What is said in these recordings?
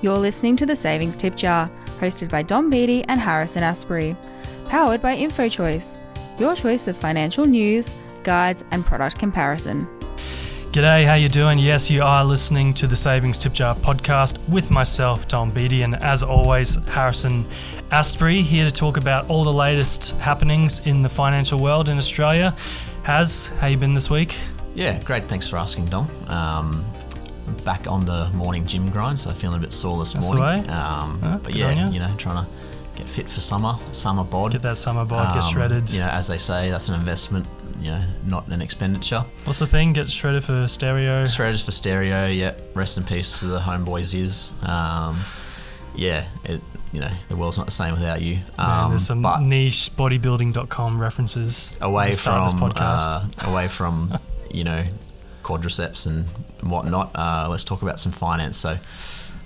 You're listening to the Savings Tip Jar, hosted by Dom Beatty and Harrison Asprey. Powered by InfoChoice, your choice of financial news, guides, and product comparison. G'day, how you doing? Yes, you are listening to the Savings Tip Jar podcast with myself, Dom Beatty, and as always, Harrison Asprey here to talk about all the latest happenings in the financial world in Australia. Haz how you been this week? Yeah, great. Thanks for asking, Dom. Um, back on the morning gym grind, so I'm feeling a bit sore this That's morning. Um, Huh, but yeah, you know, trying to get fit for summer, summer bod. Get that summer bod, get Um, shredded. You know, as they say, that's an investment. You know, not an expenditure. What's the thing? Get shredded for stereo. Shredded for stereo. Yeah, rest in peace to the homeboys. Is um, yeah, it, you know, the world's not the same without you. Man, Um, there's some niche bodybuilding.com references away the start of from this podcast. uh, away from you know quadriceps and whatnot. Uh, let's talk about some finance. So.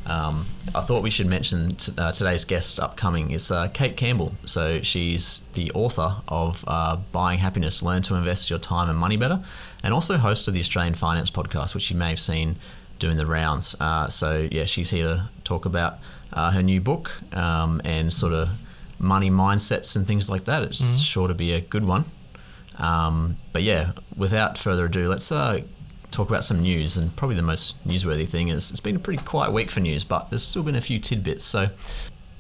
Um, I thought we should mention t- uh, today's guest upcoming is uh, Kate Campbell. So she's the author of uh, Buying Happiness: Learn to Invest Your Time and Money Better, and also host of the Australian Finance Podcast, which you may have seen doing the rounds. Uh, so yeah, she's here to talk about uh, her new book um, and sort of money mindsets and things like that. It's sure to be a good one. Um, but yeah, without further ado, let's uh, talk about some news. And probably the most newsworthy thing is it's been a pretty quiet week for news, but there's still been a few tidbits. So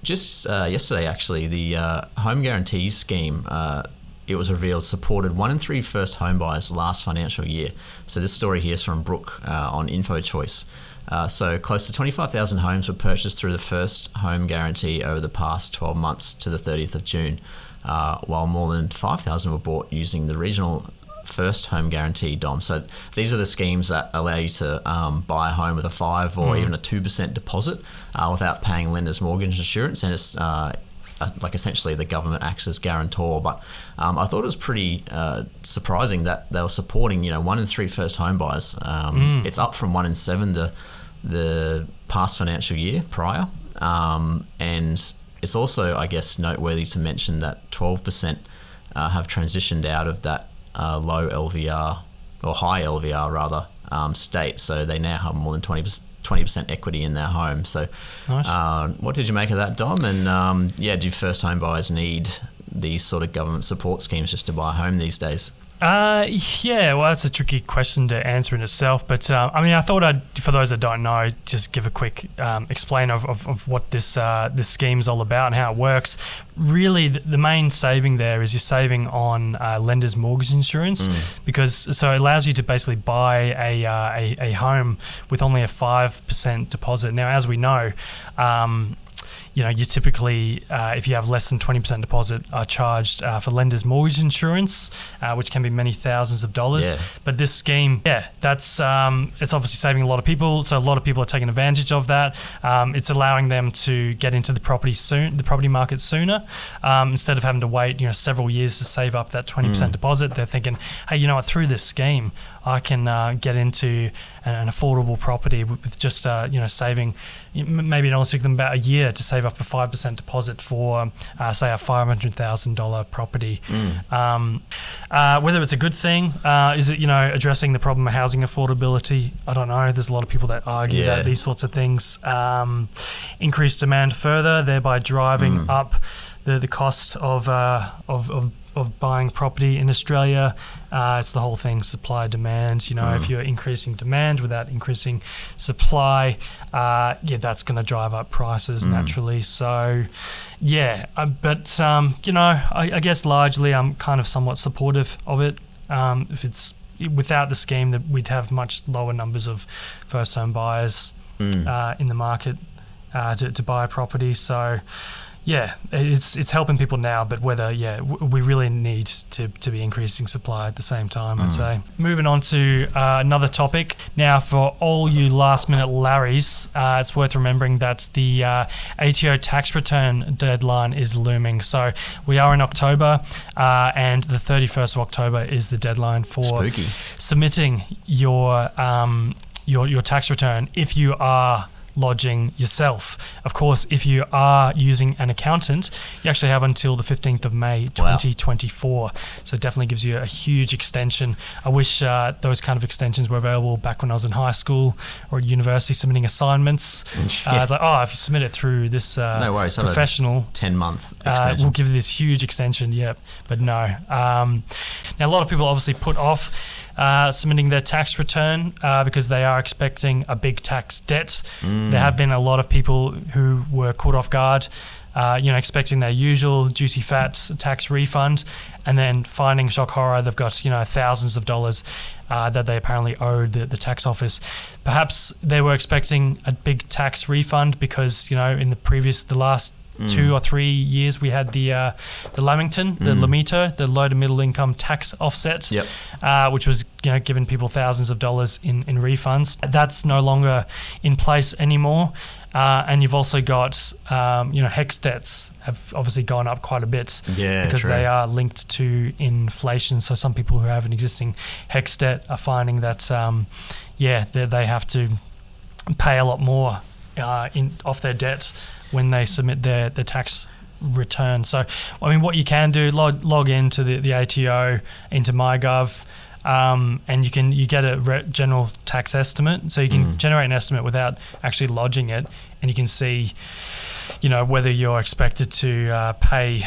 just uh, yesterday, actually, the uh, home guarantee scheme. Uh, it was revealed supported one in three first home buyers last financial year. So this story here is from Brooke uh, on InfoChoice. Uh, so close to 25,000 homes were purchased through the first home guarantee over the past 12 months to the 30th of June, uh, while more than 5,000 were bought using the regional first home guarantee dom. So these are the schemes that allow you to um, buy a home with a five or even a two percent deposit uh, without paying lender's mortgage insurance. And it's uh, uh, like essentially the government acts as guarantor. But um, I thought it was pretty uh, surprising that they were supporting you know one in three first home buyers. Um, it's up from one in seven the the past financial year prior. Um, and it's also I guess noteworthy to mention that 12% uh, have transitioned out of that uh, low LVR or high LVR rather um, state. So they now have more than 20%, 20% equity in their home. So, Nice. uh, what did you make of that, Dom? And um, yeah, do first home buyers need these sort of government support schemes just to buy a home these days? Uh, yeah, well, that's a tricky question to answer in itself. But uh, I mean, I thought I'd, for those that don't know, just give a quick um, explain of, of, of what this uh, this scheme's all about and how it works. Really, the, the main saving there is you're saving on uh, lender's mortgage insurance because so it allows you to basically buy a, uh, a a home with only a five percent deposit. Now, as we know. Um, you know, you typically, uh, if you have less than 20% deposit, are charged uh, for lender's mortgage insurance, uh, which can be many thousands of dollars. Yeah. But this scheme, yeah, that's um, it's obviously saving a lot of people. So a lot of people are taking advantage of that. Um, it's allowing them to get into the property soon, the property market sooner, um, instead of having to wait, you know, several years to save up that 20% deposit. They're thinking, hey, you know what, through this scheme, I can uh, get into an, an affordable property with, with just uh, you know saving. Maybe it only took them about a year to save up a five percent deposit for, uh, say, a five hundred thousand dollar property. Um, uh, whether it's a good thing, uh, is it you know addressing the problem of housing affordability? I don't know. There's a lot of people that argue Yeah. that these sorts of things um, increase demand further, thereby driving up the the cost of uh, of, of of buying property in Australia. Uh, it's the whole thing supply demand. You know, if you're increasing demand without increasing supply, uh, yeah, that's going to drive up prices naturally. So, yeah, uh, but um, you know, I, I guess largely I'm kind of somewhat supportive of it. Um, if it's without the scheme, that we'd have much lower numbers of first home buyers uh, in the market uh, to, to buy a property. So, yeah, it's it's helping people now, but whether yeah, w- we really need to, to be increasing supply at the same time. I'd say. Moving on to uh, another topic now for all you last minute Larrys, uh, it's worth remembering that the uh, ATO tax return deadline is looming. So we are in October, uh, and the 31st of October is the deadline for Spooky. submitting your um, your your tax return if you are lodging yourself. Of course, if you are using an accountant, you actually have until the 15th of May 2024. So it definitely gives you a huge extension. I wish uh, those kind of extensions were available back when I was in high school or at university submitting assignments. Yeah. Uh, it's like, oh, if you submit it through this uh, no worries, professional 10 month uh, we'll give you this huge extension. Yep, but no. Um, now, a lot of people obviously put off uh, submitting their tax return uh, because they are expecting a big tax debt. Mm. There have been a lot of people who were caught off guard. Uh, you know, expecting their usual juicy fat tax refund, and then finding shock horror, they've got you know thousands of dollars uh, that they apparently owed the, the tax office. Perhaps they were expecting a big tax refund because you know in the previous, the last Mm. two or three years, we had the uh, the Lamington, the mm. LMITO, the low to middle income tax offset, yep. uh, which was you know giving people thousands of dollars in, in refunds. That's no longer in place anymore. Uh, and you've also got, um, you know, HECS debts have obviously gone up quite a bit yeah, because true. they are linked to inflation. So some people who have an existing HECS debt are finding that, um, yeah, they, they have to pay a lot more uh, in off their debt when they submit their, their tax return. So, I mean, what you can do, log, log into the, the ATO, into MyGov, um, and you can you get a re- general tax estimate. So you can mm. generate an estimate without actually lodging it, and you can see, you know, whether you're expected to uh, pay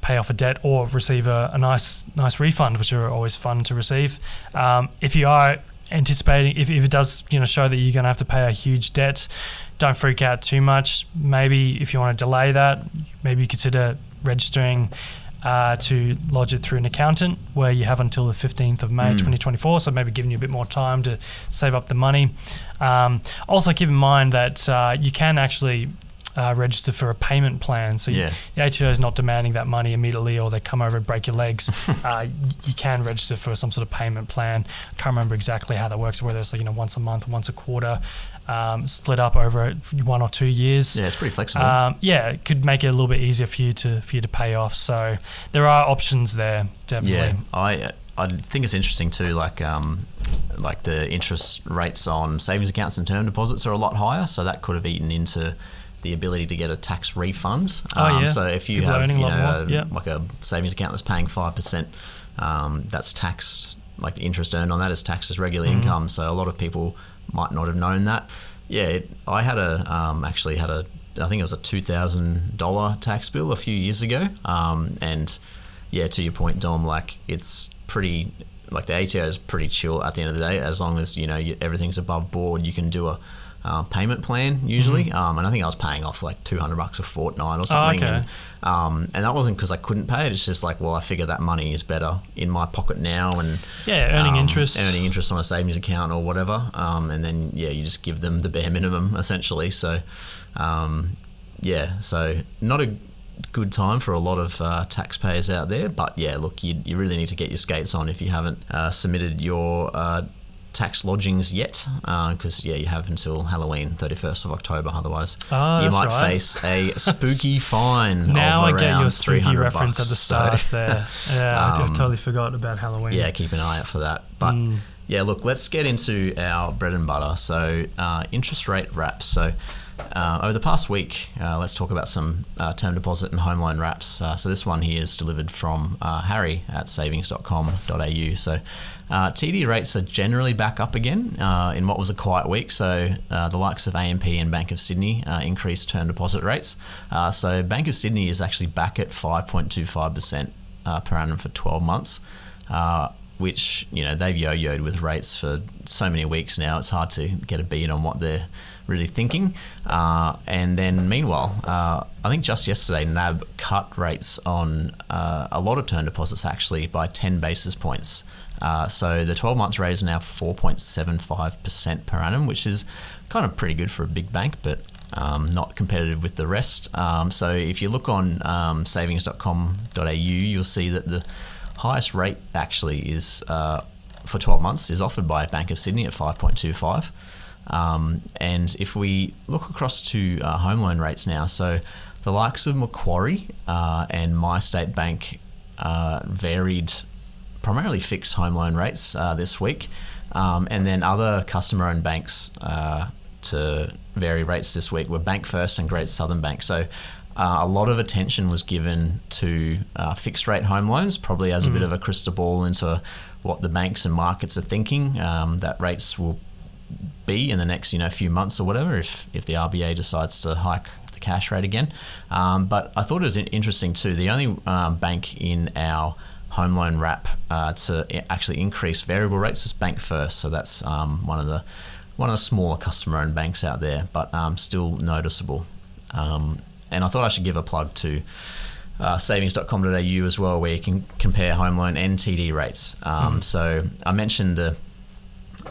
pay off a debt or receive a, a, nice nice refund, which are always fun to receive. Um, if you are anticipating, if, if it does, you know, show that you're going to have to pay a huge debt, don't freak out too much. Maybe if you want to delay that, maybe consider registering uh, to lodge it through an accountant where you have until the 15th of May mm. 2024. So maybe giving you a bit more time to save up the money. Um, also, keep in mind that uh, you can actually uh, register for a payment plan. So yeah. you, the ATO is not demanding that money immediately or they come over and break your legs. uh, you can register for some sort of payment plan. I can't remember exactly how that works, whether it's like, you know, once a month, once a quarter um, split up over one or two years. Yeah, it's pretty flexible. Um, yeah, it could make it a little bit easier for you to for you to pay off. So there are options there, definitely. Yeah, I I think it's interesting too. Like um, like the interest rates on savings accounts and term deposits are a lot higher, so that could have eaten into the ability to get a tax refund. Oh, um, yeah. So if you People have you know, a, like a savings account that's paying five percent, um, that's taxed. Like the interest earned on that is taxed as regular mm-hmm. income. So a lot of people might not have known that. Yeah, it, I had a um, actually had a I think it was a two thousand dollar tax bill a few years ago, um, and yeah, to your point, Dom, like it's pretty like the ATO is pretty chill at the end of the day. As long as you know you, everything's above board, you can do a uh, payment plan usually, mm-hmm. um, and I think I was paying off like two hundred bucks a fortnight or something. Oh, okay. and, um, and that wasn't because I couldn't pay it. It's just like, well, I figure that money is better in my pocket now, and yeah, earning um, interest, earning interest on a savings account or whatever. Um, and then yeah, you just give them the bare minimum essentially. So um, yeah, so not a good time for a lot of uh, taxpayers out there. But yeah, look, you, you really need to get your skates on if you haven't uh, submitted your uh, tax lodgings yet, because uh, yeah, you have until Halloween, thirty first of October. Otherwise, oh, you might right. face a spooky fine. now I get your spooky reference bucks, at the start so. there. Yeah, um, I totally forgot about Halloween. Yeah, keep an eye out for that. But mm. yeah, look, let's get into our bread and butter. So uh, interest rate wraps. So. Uh, over the past week, uh, let's talk about some uh, term deposit and home loan wraps. Uh, so this one here is delivered from uh, Harry at savings.com.au. So uh, TD rates are generally back up again in what was a quiet week. So the likes of AMP and Bank of Sydney increased term deposit rates. So Bank of Sydney is actually back at 5.25% uh, per annum for 12 months. which you know they've yo-yoed with rates for so many weeks now. It's hard to get a beat on what they're really thinking. and then meanwhile, I think just yesterday NAB cut rates on a lot of term deposits actually by 10 basis points. Uh, so the 12 months rate is now 4.75% per annum, which is kind of pretty good for a big bank, but um, not competitive with the rest. Um, so if you look on um, savings.com.au, you'll see that the highest rate actually is uh, for 12 months is offered by Bank of Sydney at 5.25. Um, and if we look across to uh, home loan rates now, so the likes of Macquarie uh, and MyState Bank uh, varied primarily fixed home loan rates uh, this week, um, and then other customer owned banks uh, to vary rates this week were Bank First and Great Southern Bank. So uh, a lot of attention was given to uh, fixed rate home loans, probably as a bit of a crystal ball into what the banks and markets are thinking. Um, that rates will be in the next you know few months or whatever if if the RBA decides to hike the cash rate again. Um, but I thought it was interesting too. The only um, bank in our home loan wrap uh, to actually increase variable rates was Bank First. So that's um, one of the one of the smaller customer-owned banks out there, but um, still noticeable. Um, and I thought I should give a plug to uh, savings.com.au as well, where you can compare home loan and TD rates. Um, So I mentioned the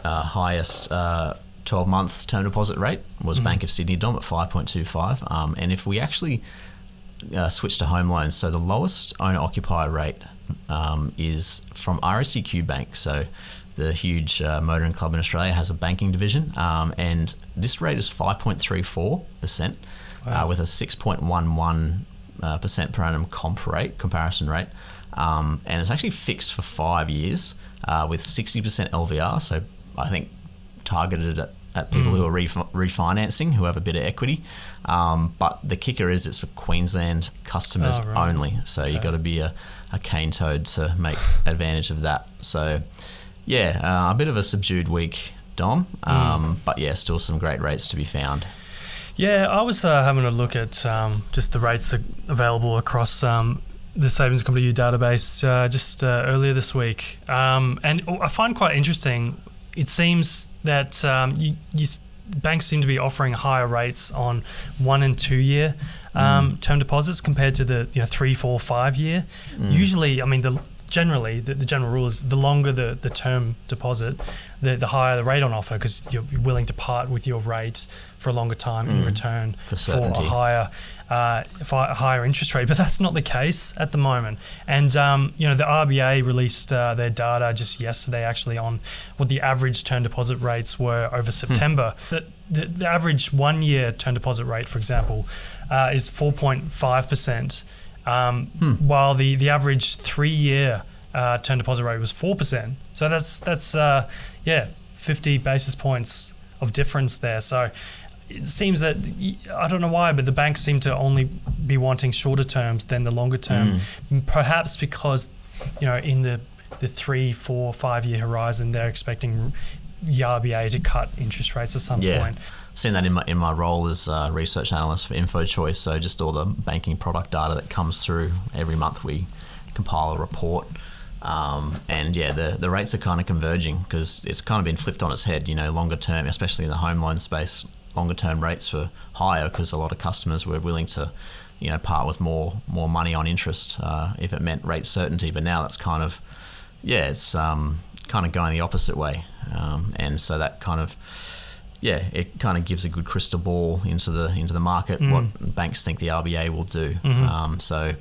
uh, highest uh, 12 month term deposit rate was Bank of Sydney Dom at 5.25. Um, and if we actually uh, switch to home loans, so the lowest owner occupier rate um, is from RACQ Bank. So the huge uh, motoring club in Australia has a banking division, um, and this rate is 5.34%. Uh, with a 6.11 uh, percent per annum comp rate, comparison rate, um, and it's actually fixed for five years uh, with 60% LVR. So I think targeted at, at people who are refi- refinancing who have a bit of equity. Um, but the kicker is it's for Queensland customers Oh, right. only. So you've got to be a, a cane toad to make advantage of that. So yeah, uh, a bit of a subdued week, Dom. Um, But yeah, still some great rates to be found. Yeah, I was uh, having a look at um, just the rates available across um, the Savings.com.au database uh, just uh, earlier this week, um, and I find quite interesting. It seems that um, you, you, banks seem to be offering higher rates on one and two year um, term deposits compared to the you know three, four, five year. Usually, I mean the generally the, the general rule is the longer the, the term deposit, the, the higher the rate on offer because you're willing to part with your rates for a longer time in return For for, a higher uh, for a higher interest rate. But that's not the case at the moment. And um, you know the RBA released uh, their data just yesterday actually on what the average term deposit rates were over September. The, the, the average one year term deposit rate, for example, uh, is 4.5 percent um, while the, the average three year uh, term deposit rate was four percent. So that's that's uh, yeah, fifty basis points of difference there. So it seems that I don't know why, but the banks seem to only be wanting shorter terms than the longer term. Perhaps because you know in the the three, four, five year horizon, they're expecting the RBA to cut interest rates at some Yeah. point. Seen that in my in my role as a research analyst for InfoChoice. So just all the banking product data that comes through every month, we compile a report. Um, and yeah, the, the rates are kind of converging because it's kind of been flipped on its head. You know, longer term, especially in the home loan space, longer term rates were higher because a lot of customers were willing to, you know, part with more more money on interest uh, if it meant rate certainty. But now that's kind of yeah, it's um, kind of going the opposite way, um, and so that kind of yeah, it kind of gives a good crystal ball into the into the market what banks think the RBA will do. Um, so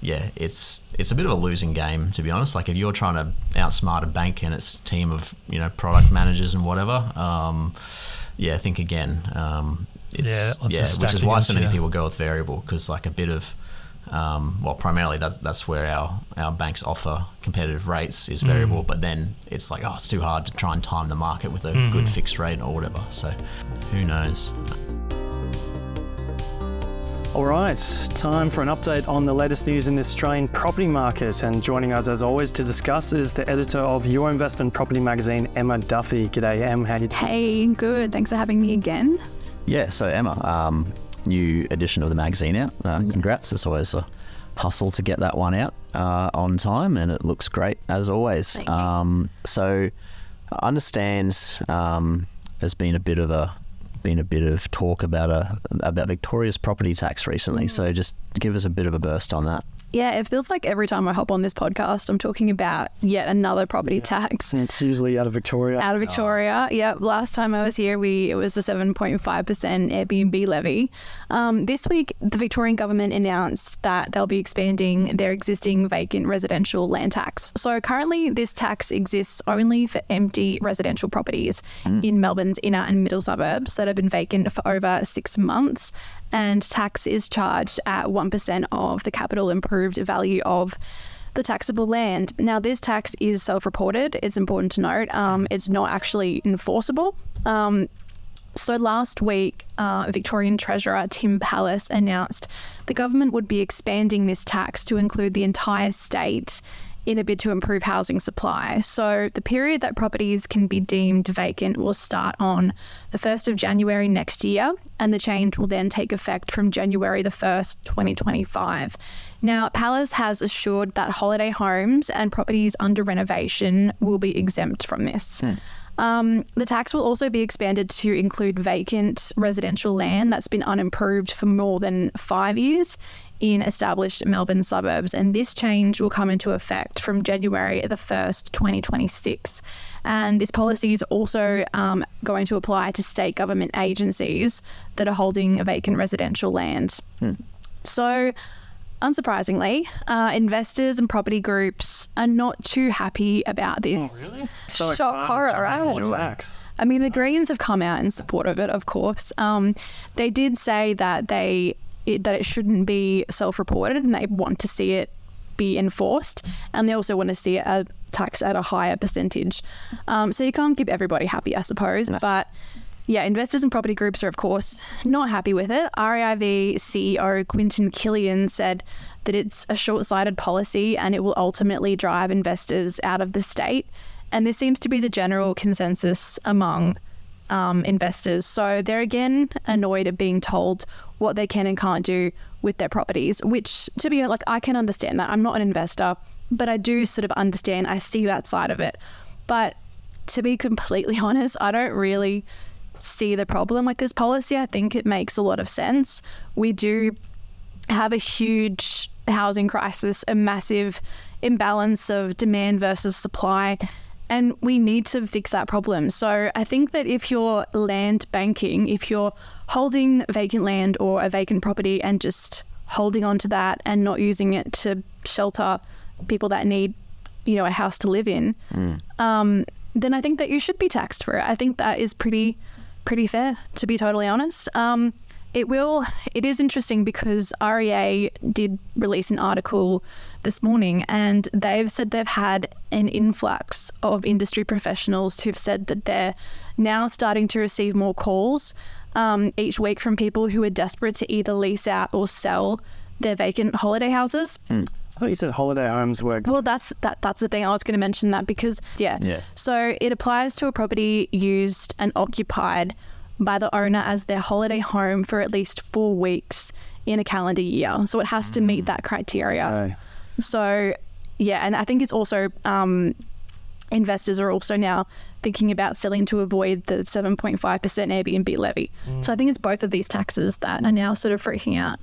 yeah, it's it's a bit of a losing game to be honest. Like if you're trying to outsmart a bank and its team of you know product managers and whatever, um, yeah, think again. Um, it's, Yeah, yeah, which is why so many you. people go with variable because like a bit of um, well, primarily that's that's where our, our banks offer competitive rates is variable, but then it's like oh, it's too hard to try and time the market with a good fixed rate or whatever. So who knows? All right, time for an update on the latest news in the Australian property market. And joining us, as always, to discuss is the editor of Your Investment Property magazine, Emma Duffy. G'day, Em. How do you? Hey, good. Thanks for having me again. Yeah, so Emma, um, new edition of the magazine out. Uh, congrats. It's always a hustle to get that one out uh, on time, and it looks great as always. Um, so I understand um, there's been a bit of a been a bit of talk about a about Victoria's property tax recently. So just give us a bit of a burst on that. Yeah, it feels like every time I hop on this podcast, I'm talking about yet another property tax. It's usually out of Victoria. Out of Victoria, yeah. Last time I was here, we it was the seven point five percent Airbnb levy. Um, this week, the Victorian government announced that they'll be expanding their existing vacant residential land tax. So currently, this tax exists only for empty residential properties in Melbourne's inner and middle suburbs that have been vacant for over six months, and tax is charged at one percent of the capital improved value of the taxable land. Now, this tax is self reported. It's important to note. Um, it's not actually enforceable. Um, So last week, uh, Victorian Treasurer Tim Pallas announced the government would be expanding this tax to include the entire state in a bid to improve housing supply. So the period that properties can be deemed vacant will start on the 1st of January next year, and the change will then take effect from January the 1st, 2025. Now, Pallas has assured that holiday homes and properties under renovation will be exempt from this. Um, the tax will also be expanded to include vacant residential land that's been unimproved for more than five years in established Melbourne suburbs. And this change will come into effect from January the 1st, 2026. And this policy is also um, going to apply to state government agencies that are holding vacant residential land. So, unsurprisingly, uh, investors and property groups are not too happy about this. Oh, really? So Shock excited horror, right? more. I mean, the Greens have come out in support of it, of course. Um, they did say that they it, that it shouldn't be self-reported, and they want to see it be enforced, and they also want to see it uh, taxed at a higher percentage. Um, so you can't keep everybody happy, I suppose, but. Yeah, investors and property groups are, of course, not happy with it. REIV CEO Quentin Kilian said that it's a short sighted policy and it will ultimately drive investors out of the state. And this seems to be the general consensus among um, investors. So they're again annoyed at being told what they can and can't do with their properties, which, to be like, I can understand that. I'm not an investor, but I do sort of understand. I see that side of it. But to be completely honest, I don't really see the problem with this policy. I think it makes a lot of sense. We do have a huge housing crisis, a massive imbalance of demand versus supply, and we need to fix that problem. So I think that if you're land banking, if you're holding vacant land or a vacant property and just holding on to that and not using it to shelter people that need, you know, a house to live in, um, then I think that you should be taxed for it. I think that is pretty pretty fair, to be totally honest. Um, it will. It is interesting because REA did release an article this morning, and they've said they've had an influx of industry professionals who've said that they're now starting to receive more calls um, each week from people who are desperate to either lease out or sell their vacant holiday houses. I thought you said holiday homes were. Well, that's that. That's the thing. I was going to mention that because yeah. Yeah. So it applies to a property used and occupied by the owner as their holiday home for at least four weeks in a calendar year. So it has to meet that criteria. So yeah, and I think it's also um, investors are also now thinking about selling to avoid the 7.5% Airbnb levy. So I think it's both of these taxes that are now sort of freaking out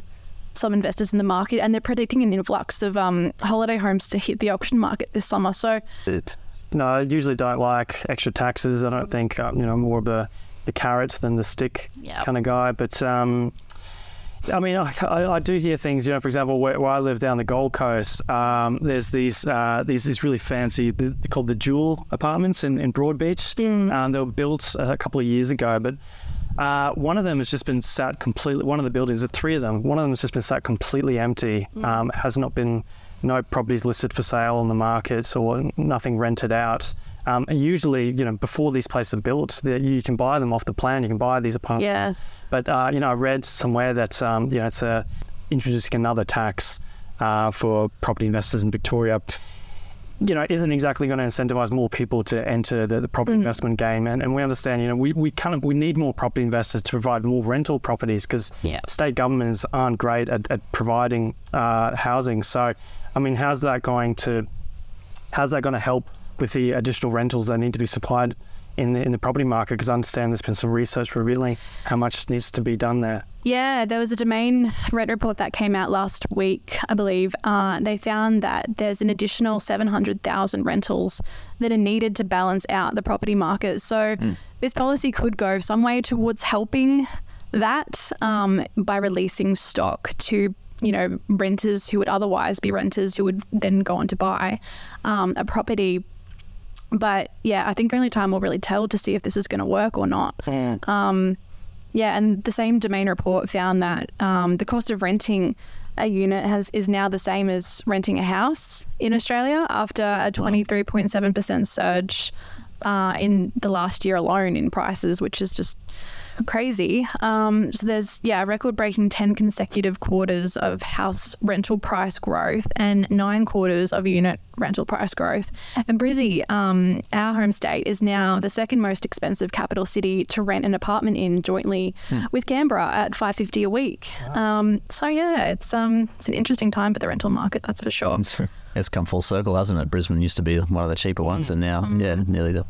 some investors in the market, and they're predicting an influx of um, holiday homes to hit the auction market this summer. So It, no, I usually don't like extra taxes. I don't think um, you know more of the the carrot than the stick Yeah. kind of guy. But um, I mean, I, I, I do hear things. You know, for example, where, where I live down the Gold Coast, um, there's these uh, these these really fancy they're called the Jewel apartments in, in Broadbeach. Um, they were built a couple of years ago, but. Uh, one of them has just been sat completely. One of the buildings, the three of them, one of them has just been sat completely empty. Um, has not been, no properties listed for sale on the market or nothing rented out. Um, and usually, you know, before these places are built, that you can buy them off the plan. You can buy these apartments. yeah, But uh, you know, I read somewhere that um, you know it's uh, introducing another tax uh, for property investors in Victoria. You know, isn't exactly going to incentivize more people to enter the, the property investment game, and, and we understand. You know, we, we kind of we need more property investors to provide more rental properties because Yeah. state governments aren't great at, at providing uh, housing. So, I mean, how's that going to how's that going to help with the additional rentals that need to be supplied in the in the property market? Because I understand there's been some research revealing how much needs to be done there. Yeah, there was a domain rent report that came out last week, I believe. Uh, they found that there's an additional 700,000 rentals that are needed to balance out the property market. So this policy could go some way towards helping that um, by releasing stock to you know renters who would otherwise be renters who would then go on to buy um, a property. But yeah, I think only time will really tell to see if this is going to work or not. Um, yeah, and the same domain report found that um, the cost of renting a unit has is now the same as renting a house in Australia after a 23.7% surge uh, in the last year alone in prices, which is just crazy. Um, so there's yeah, record breaking ten consecutive quarters of house rental price growth and nine quarters of unit rental price growth. And Brizzy, um, our home state, is now the second most expensive capital city to rent an apartment in jointly with Canberra at five fifty a week. Um, so yeah, it's um it's an interesting time for the rental market, that's for sure. It's, it's come full circle, hasn't it? Brisbane used to be one of the cheaper ones, and now, yeah, nearly the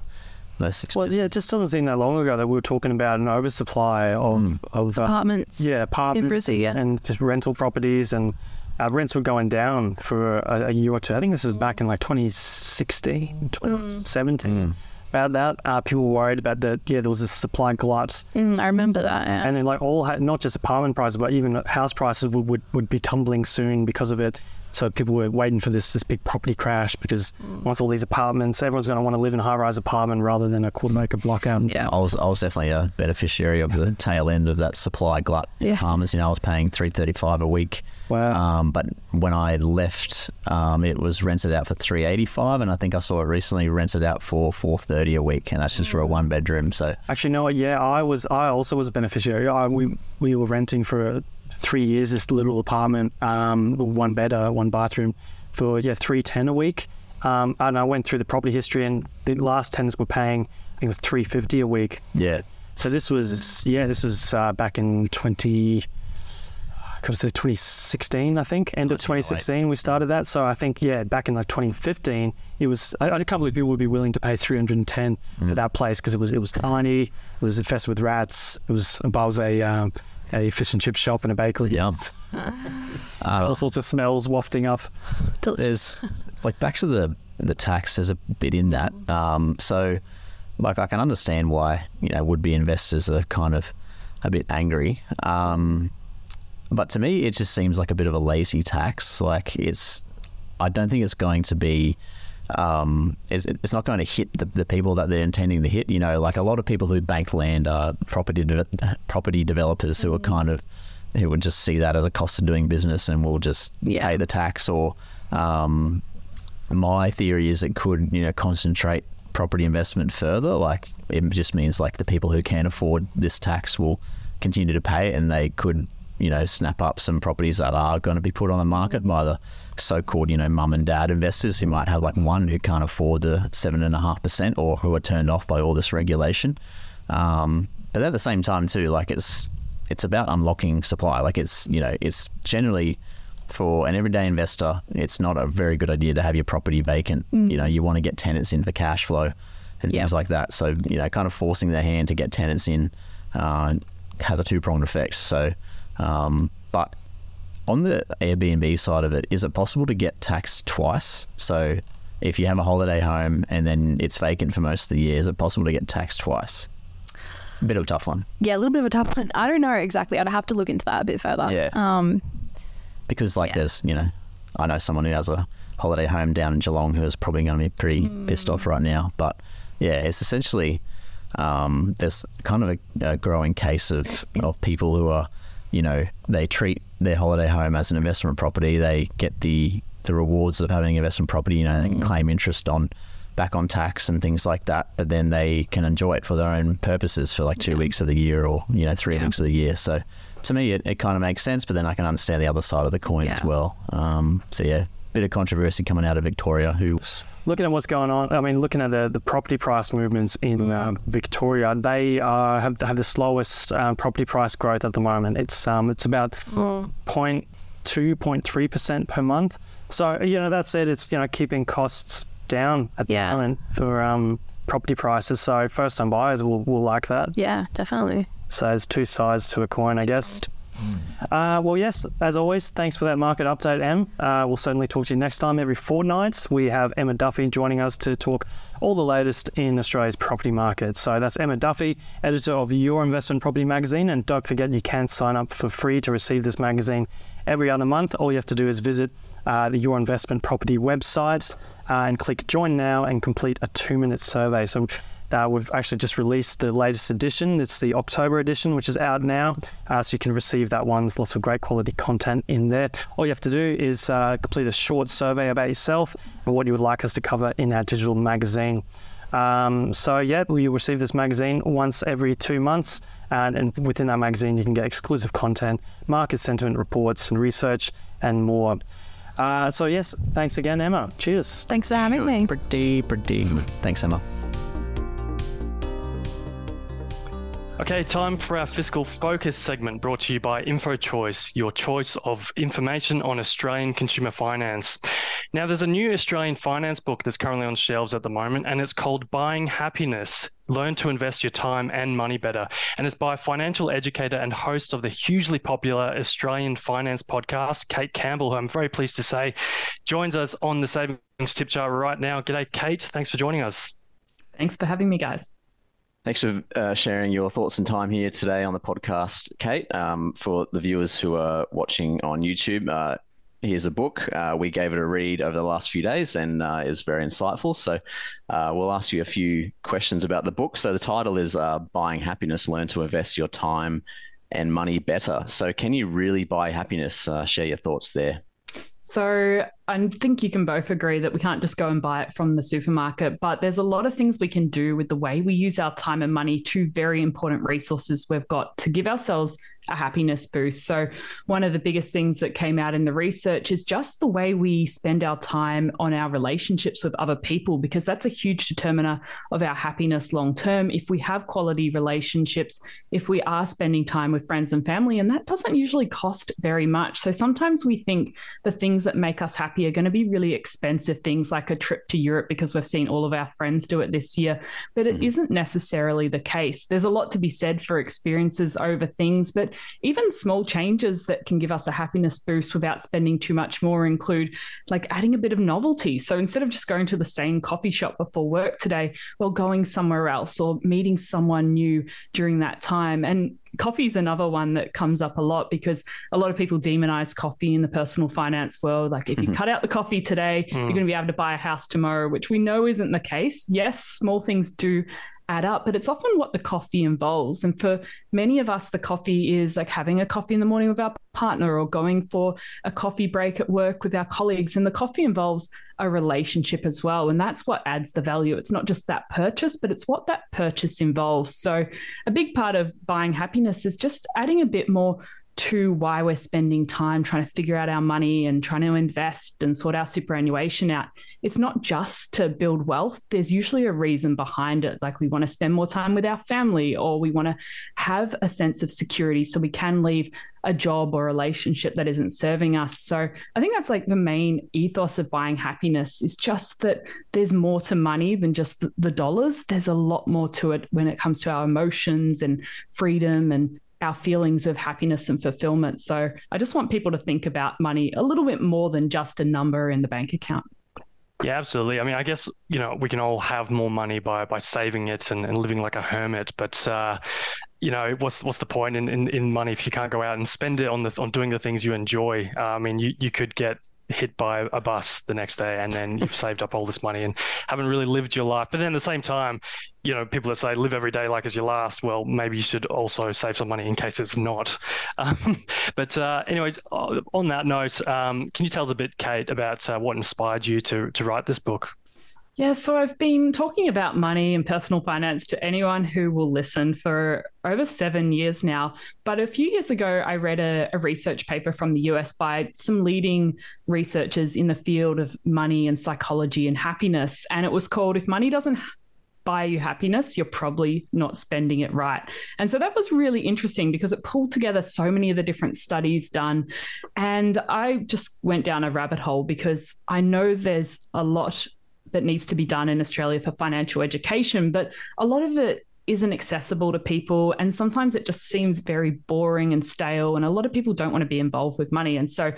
most expensive. Well, yeah, it just doesn't seem that long ago that we were talking about an oversupply of of uh, Apartments. yeah apartments Brizzy, yeah. and just rental properties and. Uh, rents were going down for a, a year or two. I think this was back in like 2016, 2017. About that, uh, people were worried about that. Yeah, there was a supply glut, Mm, I remember that. Yeah. and then like all ha- not just apartment prices, but even house prices would, would, would be tumbling soon because of it. So people were waiting for this this big property crash because once all these apartments, everyone's going to want to live in a high rise apartment rather than a quarter acre block out. Yeah. I was I was definitely a beneficiary of the tail end of that supply glut. Yeah. Apartments, you know, I was paying three thirty five a week. Wow. Um, but when I left, um, it was rented out for three eighty five, and I think I saw it recently rented out for four thirty a week, and that's just for a one bedroom. So Actually, no. Yeah, I was. I also was a beneficiary. I, we we were renting for three years this little apartment, um, one bed, uh, one bathroom, for yeah three ten a week. Um, and I went through the property history, and the last tenants were paying. I think it was three fifty a week. yeah, So this was yeah, this was uh, back in twenty. I could say 2016, I think. End of 2016, we started that. So I think yeah, back in like 2015, it was. I, I can't believe people would be willing to pay 310 for that place because it was it was tiny, it was infested with rats, it was above a um, a fish and chip shop and a bakery. yeah. all sorts of smells wafting up. there's like back to the the tax. There's a bit in that. Um, so, like, I can understand why you know would be investors are kind of a bit angry. Um, but to me, it just seems like a bit of a lazy tax. Like it's, I don't think it's going to be. Um, it's, it's not going to hit the, the people that they're intending to hit. You know, like a lot of people who bank land are property de- property developers who are kind of who would just see that as a cost of doing business and will just Yeah. pay the tax. Or um, my theory is it could you know concentrate property investment further. Like it just means like the people who can afford this tax will continue to pay it, and they could you know snap up some properties that are going to be put on the market by the so-called you know mum and dad investors who might have like one who can't afford the seven and a half percent or who are turned off by all this regulation. Um, but at the same time too, like it's it's about unlocking supply. Like it's you know it's generally for an everyday investor, it's not a very good idea to have your property vacant. You know, you want to get tenants in for cash flow and Yeah. things like that. So you know, kind of forcing their hand to get tenants in uh, has a two pronged effect. So, um, but on the Airbnb side of it, is it possible to get taxed twice? So if you have a holiday home and then it's vacant for most of the year, is it possible to get taxed twice? A bit of a tough one. Yeah, a little bit of a tough one. I don't know exactly. I'd have to look into that a bit further. Yeah. Um, because like Yeah. there's you know I know someone who has a holiday home down in Geelong who is probably going to be pretty pissed off right now but yeah it's essentially um, there's kind of a, a growing case of of people who are you know they treat their holiday home as an investment property they get the the rewards of having an investment property you know they claim interest on back on tax and things like that but then they can enjoy it for their own purposes for like two weeks of the year or you know three Yeah. weeks of the year. So to me it, it kind of makes sense but then i can understand the other side of the coin as well. Um, so yeah bit of controversy coming out of victoria. Who looking at what's going on, I mean, looking at the, the property price movements in um, Victoria, they uh, have have the slowest um, property price growth at the moment. It's um, it's about mm. 0.2, percent per month. So you know that said, it's you know keeping costs down at Yeah. the moment for um, property prices. So first time buyers will, will like that. yeah, definitely. So there's two sides to a coin, I guess. Uh, well, yes, as always, thanks for that market update, Em. Uh, we'll certainly talk to you next time. Every fortnight, we have Emma Duffy joining us to talk all the latest in Australia's property market. So that's Emma Duffy, editor of Your Investment Property magazine. And don't forget, you can sign up for free to receive this magazine every other month. All you have to do is visit uh, the Your Investment Property website uh, and click Join Now and complete a two minute survey. So uh, we've actually just released the latest edition. It's the October edition, which is out now. Uh, so you can receive that one. There's lots of great quality content in there. All you have to do is uh, complete a short survey about yourself and what you would like us to cover in our digital magazine. Um, so, yeah, you receive this magazine once every two months. And, and within that magazine, you can get exclusive content, market sentiment reports, and research, and more. Uh, so, yes, thanks again, Emma. Cheers. Thanks for having me. Pretty, pretty. Thanks, Emma. Okay, time for our fiscal focus segment brought to you by InfoChoice, your choice of information on Australian consumer finance. Now, there's a new Australian finance book that's currently on shelves at the moment, and it's called Buying Happiness Learn to Invest Your Time and Money Better. And it's by financial educator and host of the hugely popular Australian finance podcast, Kate Campbell, who I'm very pleased to say joins us on the Savings Tip Jar right now. G'day, Kate. Thanks for joining us. Thanks for having me, guys. Thanks for uh, sharing your thoughts and time here today on the podcast, Kate. Um, for the viewers who are watching on YouTube, uh, here's a book. Uh, we gave it a read over the last few days and uh, is very insightful. So uh, we'll ask you a few questions about the book. So the title is uh, Buying Happiness Learn to Invest Your Time and Money Better. So, can you really buy happiness? share your thoughts there. So I think you can both agree that we can't just go and buy it from the supermarket, but there's a lot of things we can do with the way we use our time and money, two very important resources we've got to give ourselves a happiness boost. So, one of the biggest things that came out in the research is just the way we spend our time on our relationships with other people, because that's a huge determiner of our happiness long term. If we have quality relationships, if we are spending time with friends and family, and that doesn't usually cost very much. So, sometimes we think the things that make us happy are going to be really expensive things like a trip to Europe because we've seen all of our friends do it this year, but it mm-hmm. not necessarily the case. There's a lot to be said for experiences over things, but even small changes that can give us a happiness boost without spending too much more include like adding a bit of novelty. So instead of just going to the same coffee shop before work today, well, going somewhere else or meeting someone new during that time. And coffee is another one that comes up a lot because a lot of people demonize coffee in the personal finance world. Like, if you cut out the coffee today, mm. you're going to be able to buy a house tomorrow, which we know isn't the case. Yes, small things do add up, but it's often what the coffee involves. And for many of us, the coffee is like having a coffee in the morning with our partner or going for a coffee break at work with our colleagues. And the coffee involves a relationship as well. And that's what adds the value. It's not just that purchase, but it's what that purchase involves. So a big part of buying happiness is just adding a bit more to why we're spending time trying to figure out our money and trying to invest and sort our superannuation out. It's not just to build wealth. There's usually a reason behind it. Like we want to spend more time with our family or we want to have a sense of security so we can leave a job or relationship that isn't serving us. So I think that's like the main ethos of buying happiness is just that there's more to money than just the dollars. There's a lot more to it when it comes to our emotions and freedom and our feelings of happiness and fulfillment. So I just want people to think about money a little bit more than just a number in the bank account. Yeah, absolutely. I mean, I guess you know we can all have more money by by saving it and, and living like a hermit, but uh, you know what's what's the point in, in, in money if you can't go out and spend it on the on doing the things you enjoy? Uh, I mean, you you could get hit by a bus the next day and then you've saved up all this money and haven't really lived your life. But then at the same time, you know, people that say live every day like as your last, well, maybe you should also save some money in case it's not. Um, but uh, anyways, uh, on that note, um, can you tell us a bit, Kate, about uh, what inspired you to, to write this book? Yeah, so I've been talking about money and personal finance to anyone who will listen for over seven years now. But a few years ago, I read a, a, research paper from the US by some leading researchers in the field of money and psychology and happiness. And it was called If Money Doesn't buy you happiness, you're probably not spending it right. And so that was really interesting because it pulled together so many of the different studies done. And I just went down a rabbit hole because I know there's a lot that needs to be done in Australia for financial education, but a lot of it isn't accessible to people. And sometimes it just seems very boring and stale. And a lot of people don't want to be involved with money. And so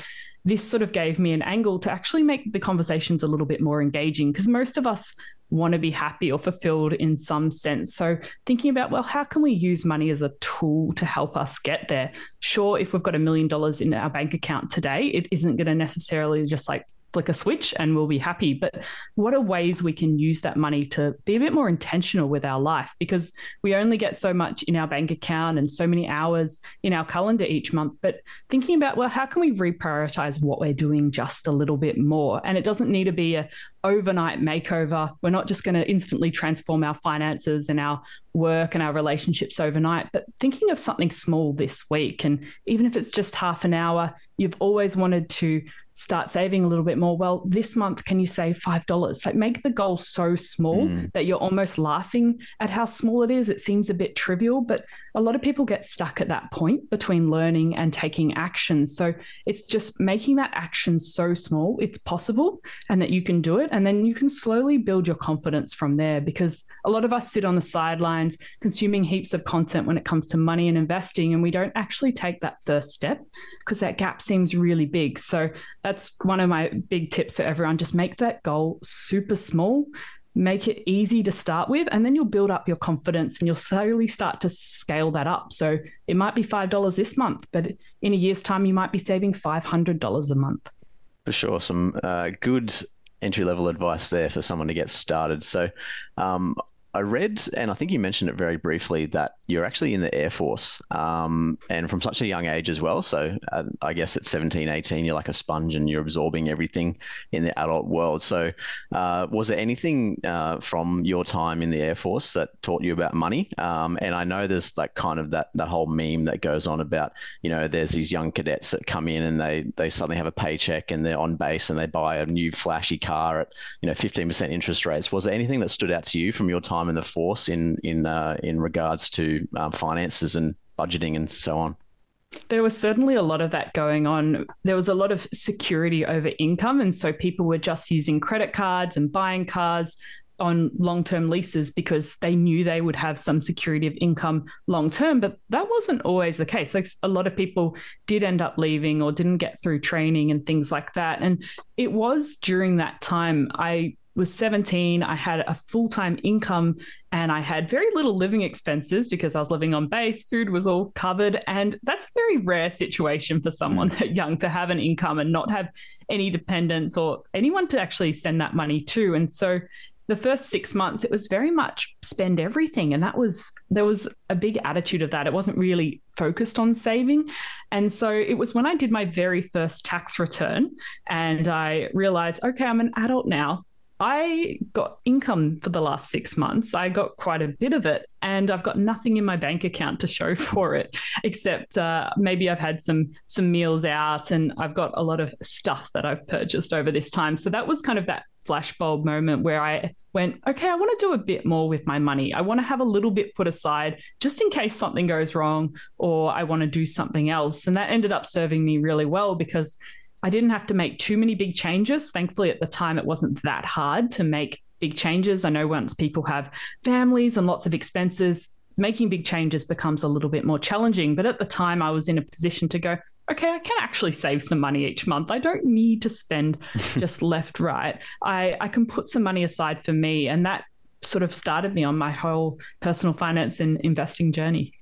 this sort of gave me an angle to actually make the conversations a little bit more engaging because most of us want to be happy or fulfilled in some sense. So thinking about, well, how can we use money as a tool to help us get there? Sure, if we've got a million dollars in our bank account today, it isn't going to necessarily just like flick a switch and we'll be happy. But what are ways we can use that money to be a bit more intentional with our life? Because we only get so much in our bank account and so many hours in our calendar each month. But thinking about, well, how can we reprioritize what we're doing just a little bit more? And it doesn't need to be a overnight makeover. We're not just going to instantly transform our finances and our work and our relationships overnight, but thinking of something small this week. And even if it's just half an hour, you've always wanted to start saving a little bit more. Well, this month, can you save $5? Like make the goal so small mm. that you're almost laughing at how small it is. It seems a bit trivial, but a lot of people get stuck at that point between learning and taking action. So it's just making that action so small, it's possible and that you can do it. And then you can slowly build your confidence from there because a lot of us sit on the sidelines consuming heaps of content when it comes to money and investing, and we don't actually take that first step because that gap seems really big. So that's one of my big tips for everyone. Just make that goal super small, make it easy to start with, and then you'll build up your confidence and you'll slowly start to scale that up. So it might be $5 this month, but in a year's time, you might be saving $500 a month. For sure. Some uh, good entry level advice there for someone to get started. So, um, I read, and I think you mentioned it very briefly, that you're actually in the Air Force um, and from such a young age as well. So uh, I guess at 17, 18, you're like a sponge and you're absorbing everything in the adult world. So uh, was there anything uh, from your time in the Air Force that taught you about money? Um, and I know there's like kind of that, that whole meme that goes on about, you know, there's these young cadets that come in and they, they suddenly have a paycheck and they're on base and they buy a new flashy car at, you know, 15% interest rates. Was there anything that stood out to you from your time in the force in in uh, in regards to um, finances and budgeting and so on? There was certainly a lot of that going on. There was a lot of security over income. And so people were just using credit cards and buying cars on long term leases because they knew they would have some security of income long term. But that wasn't always the case. Like a lot of people did end up leaving or didn't get through training and things like that. And it was during that time I was 17. I had a full time income and I had very little living expenses because I was living on base. Food was all covered. And that's a very rare situation for someone mm. that young to have an income and not have any dependents or anyone to actually send that money to. And so the first six months, it was very much spend everything. And that was, there was a big attitude of that. It wasn't really focused on saving. And so it was when I did my very first tax return and I realized, okay, I'm an adult now. I got income for the last six months. I got quite a bit of it, and I've got nothing in my bank account to show for it, except uh, maybe I've had some some meals out, and I've got a lot of stuff that I've purchased over this time. So that was kind of that flashbulb moment where I went, okay, I want to do a bit more with my money. I want to have a little bit put aside just in case something goes wrong, or I want to do something else. And that ended up serving me really well because I didn't have to make too many big changes. Thankfully, at the time, it wasn't that hard to make big changes. I know once people have families and lots of expenses, making big changes becomes a little bit more challenging. But at the time, I was in a position to go, okay, I can actually save some money each month. I don't need to spend just left, right. I, I can put some money aside for me. And that sort of started me on my whole personal finance and investing journey.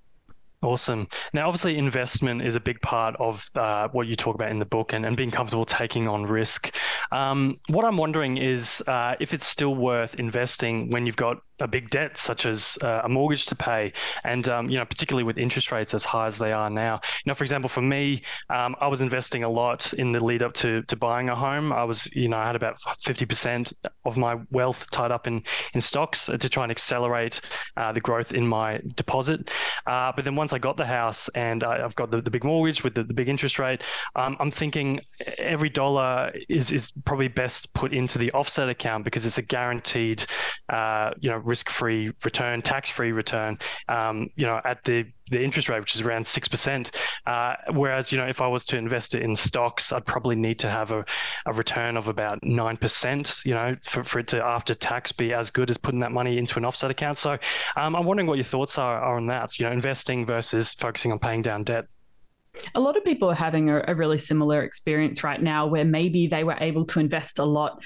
Awesome. Now, obviously, investment is a big part of uh, what you talk about in the book and, and being comfortable taking on risk. Um, what I'm wondering is uh, if it's still worth investing when you've got a big debt such as uh, a mortgage to pay, and um, you know particularly with interest rates as high as they are now. You know, for example, for me, um, I was investing a lot in the lead up to to buying a home. I was you know I had about 50% of my wealth tied up in in stocks to try and accelerate uh, the growth in my deposit. Uh, but then once I got the house and I, have got the, the big mortgage with the, the big interest rate, um, I'm thinking every dollar is is probably best put into the offset account because it's a guaranteed uh, you know risk-free return, tax-free return, um, you know, at the the interest rate, which is around six percent. Uh, whereas, you know, if I was to invest it in stocks, I'd probably need to have a, a return of about nine percent. You know, for, for it to after tax be as good as putting that money into an offset account. So, um, I'm wondering what your thoughts are, are on that. You know, investing versus focusing on paying down debt. A lot of people are having a, a, really similar experience right now where maybe they were able to invest a lot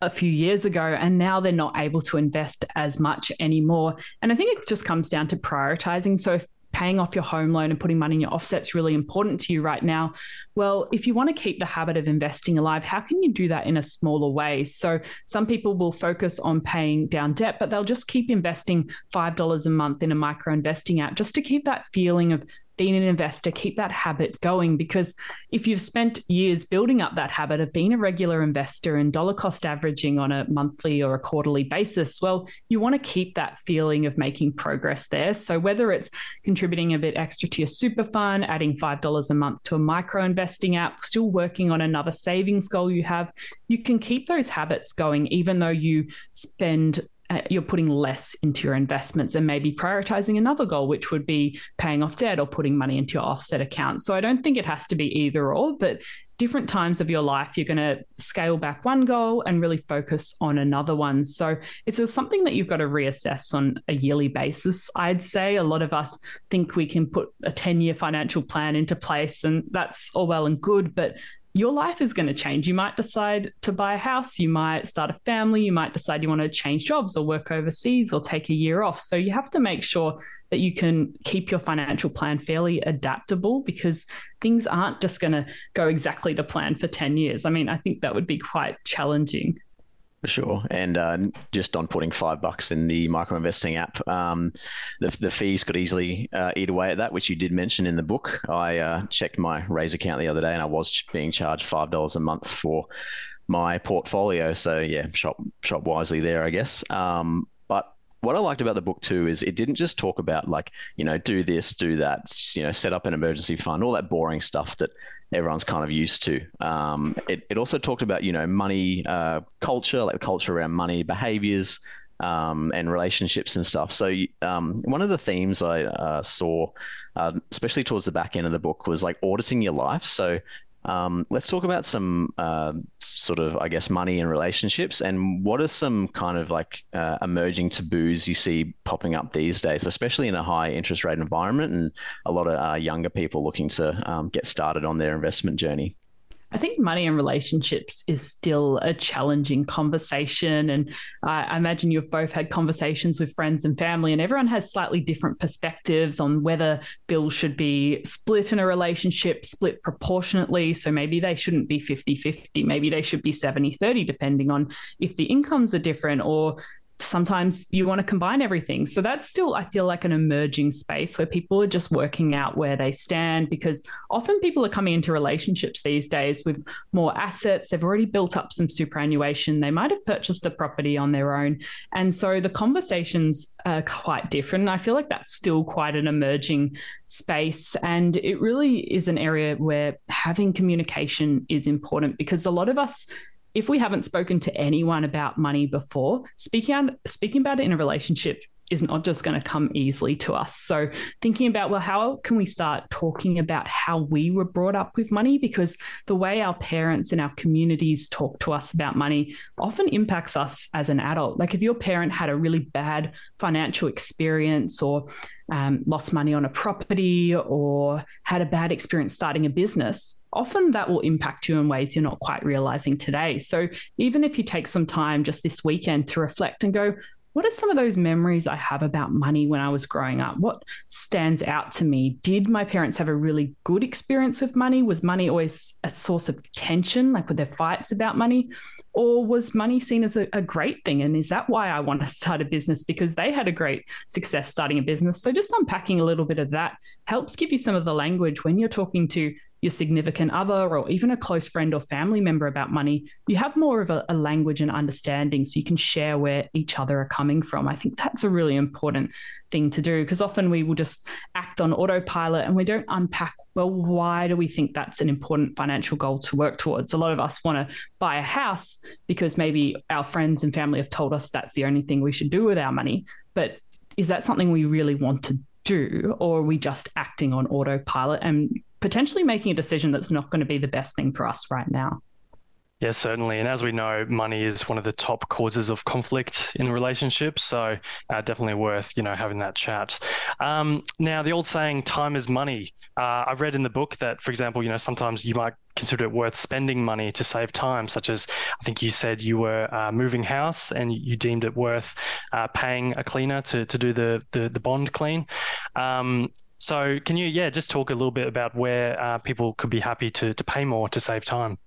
a few years ago and now they're not able to invest as much anymore. And I think it just comes down to prioritizing. So paying off your home loan and putting money in your offset's really important to you right now. Well, if you want to keep the habit of investing alive, how can you do that in a smaller way? So some people will focus on paying down debt, but they'll just keep investing $5 a month in a micro investing app just to keep that feeling of being an investor, keep that habit going. Because if you've spent years building up that habit of being a regular investor and dollar cost averaging on a monthly or a quarterly basis, well, you want to keep that feeling of making progress there. So whether it's contributing a bit extra to your super fund, adding $5 a month to a micro investing app, still working on another savings goal you have, you can keep those habits going, even though you spend uh, you're putting less into your investments and maybe prioritizing another goal, which would be paying off debt or putting money into your offset account. So I don't think it has to be either or, but different times of your life, you're going to scale back one goal and really focus on another one. So it's something that you've got to reassess on a yearly basis. I'd say a lot of us think we can put a 10 year financial plan into place, and that's all well and good, but your life is going to change. You might decide to buy a house, you might start a family, you might decide you want to change jobs or work overseas or take a year off. So you have to make sure that you can keep your financial plan fairly adaptable because things aren't just going to go exactly to plan for 10 years. I mean, I think that would be quite challenging. For sure, and uh, just on putting five bucks in the micro investing app, um, the, the fees could easily uh, eat away at that, which you did mention in the book. I uh, checked my Raiz account the other day, and I was being charged five dollars a month for my portfolio. So yeah, shop shop wisely there, I guess. Um, but what I liked about the book too is it didn't just talk about like you know do this, do that, you know set up an emergency fund, all that boring stuff that everyone's kind of used to. Um, it, it also talked about, you know, money uh, culture, like the culture around money behaviors um, and relationships and stuff. So um, one of the themes I uh, saw, uh, especially towards the back end of the book, was like auditing your life. So um, let's talk about some uh, sort of, I guess, money and relationships, and what are some kind of like uh, emerging taboos you see popping up these days, especially in a high interest rate environment, and a lot of uh, younger people looking to um, get started on their investment journey. I think money and relationships is still a challenging conversation. And I imagine you've both had conversations with friends and family, and everyone has slightly different perspectives on whether bills should be split in a relationship, split proportionately. So maybe they shouldn't be 50 50, maybe they should be 70 30, depending on if the incomes are different or sometimes you want to combine everything. So that's still, I feel like, an emerging space where people are just working out where they stand because often people are coming into relationships these days with more assets. They've already built up some superannuation. They might have purchased a property on their own. And so the conversations are quite different. I feel like that's still quite an emerging space. And it really is an area where having communication is important because a lot of us if we haven't spoken to anyone about money before, speaking out, speaking about it in a relationship is not just going to come easily to us. So, thinking about, well, how can we start talking about how we were brought up with money? Because the way our parents and our communities talk to us about money often impacts us as an adult. Like, if your parent had a really bad financial experience or um, lost money on a property or had a bad experience starting a business, often that will impact you in ways you're not quite realizing today. So, even if you take some time just this weekend to reflect and go, what are some of those memories I have about money when I was growing up? What stands out to me? Did my parents have a really good experience with money? Was money always a source of tension? Like, were there fights about money? Or was money seen as a, a great thing? And is that why I want to start a business? Because they had a great success starting a business. So, just unpacking a little bit of that helps give you some of the language when you're talking to your significant other or even a close friend or family member about money, you have more of a, a, language and understanding so you can share where each other are coming from. I think that's a really important thing to do because often we will just act on autopilot and we don't unpack, well, why do we think that's an important financial goal to work towards? A lot of us want to buy a house because maybe our friends and family have told us that's the only thing we should do with our money. But is that something we really want to do, or are we just acting on autopilot and potentially making a decision that's not going to be the best thing for us right now. Yeah, certainly. And as we know, money is one of the top causes of conflict in relationships. So uh, definitely worth, you know, having that chat. Um, now, the old saying, time is money. Uh, I've read in the book that, for example, you know, sometimes you might consider it worth spending money to save time, such as I think you said you were uh, moving house and you deemed it worth uh, paying a cleaner to, to do the, the, the bond clean. Um, so can you, yeah, just talk a little bit about where uh, people could be happy to, to pay more to save time?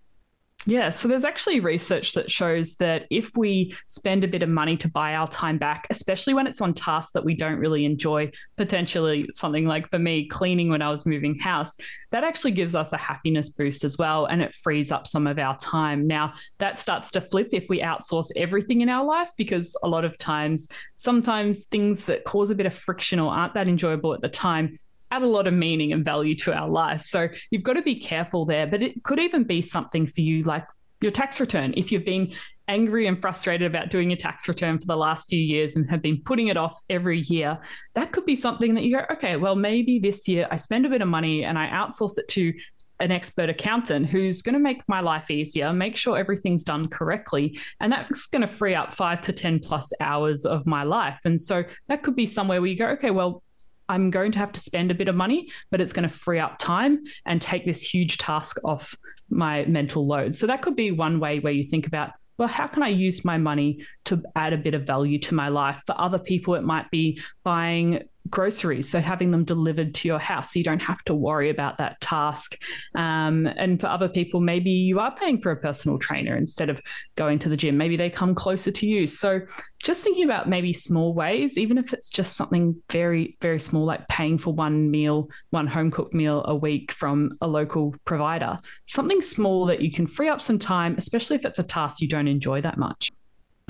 Yeah, so there's actually research that shows that if we spend a bit of money to buy our time back, especially when it's on tasks that we don't really enjoy, potentially something like for me, cleaning when I was moving house, that actually gives us a happiness boost as well. And it frees up some of our time. Now, that starts to flip if we outsource everything in our life, because a lot of times, sometimes things that cause a bit of friction or aren't that enjoyable at the time add a lot of meaning and value to our lives. So you've got to be careful there. But it could even be something for you like your tax return. If you've been angry and frustrated about doing your tax return for the last few years and have been putting it off every year, that could be something that you go, okay, well, maybe this year I spend a bit of money and I outsource it to an expert accountant who's going to make my life easier, make sure everything's done correctly. And that's going to free up five to 10 plus hours of my life. And so that could be somewhere where you go, okay, well, I'm going to have to spend a bit of money, but it's going to free up time and take this huge task off my mental load. So that could be one way where you think about well, how can I use my money to add a bit of value to my life? For other people, it might be buying groceries, so having them delivered to your house so you don't have to worry about that task. Um, and for other people, maybe you are paying for a personal trainer instead of going to the gym. Maybe they come closer to you. So just thinking about maybe small ways, even if it's just something very, very small, like paying for one meal, one home cooked meal a week from a local provider, something small that you can free up some time, especially if it's a task you don't enjoy that much.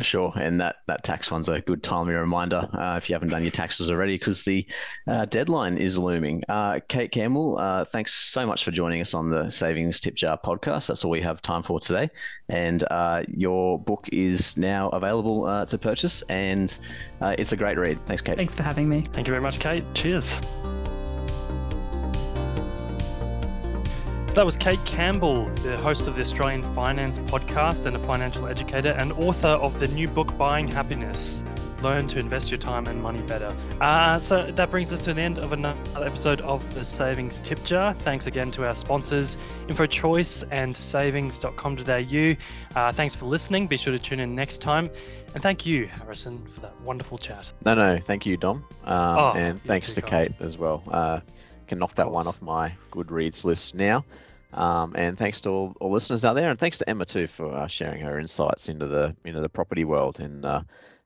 For sure, and that, that tax one's a good timely reminder uh, if you haven't done your taxes already, because the uh, deadline is looming. Uh, Kate Campbell, uh, thanks so much for joining us on the Savings Tip Jar podcast. That's all we have time for today, and uh, your book is now available uh, to purchase, and it's a great read. Thanks, Kate. Thanks for having me. Thank you very much, Kate. Cheers. So that was Kate Campbell, the host of the Australian Finance Podcast and a financial educator and author of the new book Buying Happiness Learn to Invest Your Time and Money Better. Uh, so that brings us to the end of another episode of the Savings Tip Jar. Thanks again to our sponsors, InfoChoice and savings.com.au. Uh, thanks for listening. Be sure to tune in next time. And thank you, Harrison, for that wonderful chat. No, no, thank you, Dom. Um, oh, and thanks to Kate as well. Uh, can knock that one off my Goodreads list now. Um, and thanks to all, all, listeners out there, and thanks to Emma too for uh, sharing her insights into the into the property world in uh,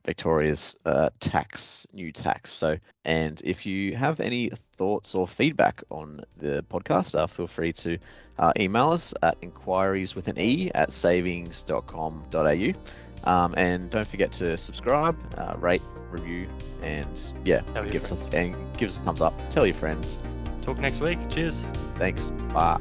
Victoria's uh, tax new tax. So, and if you have any thoughts or feedback on the podcast, uh, feel free to uh, email us at inquiries with an e at savings.com.au. Um, and don't forget to subscribe, uh, rate, review, and yeah, give us a, and give us a thumbs up. Tell your friends. Talk next week. Cheers. Thanks. Bye.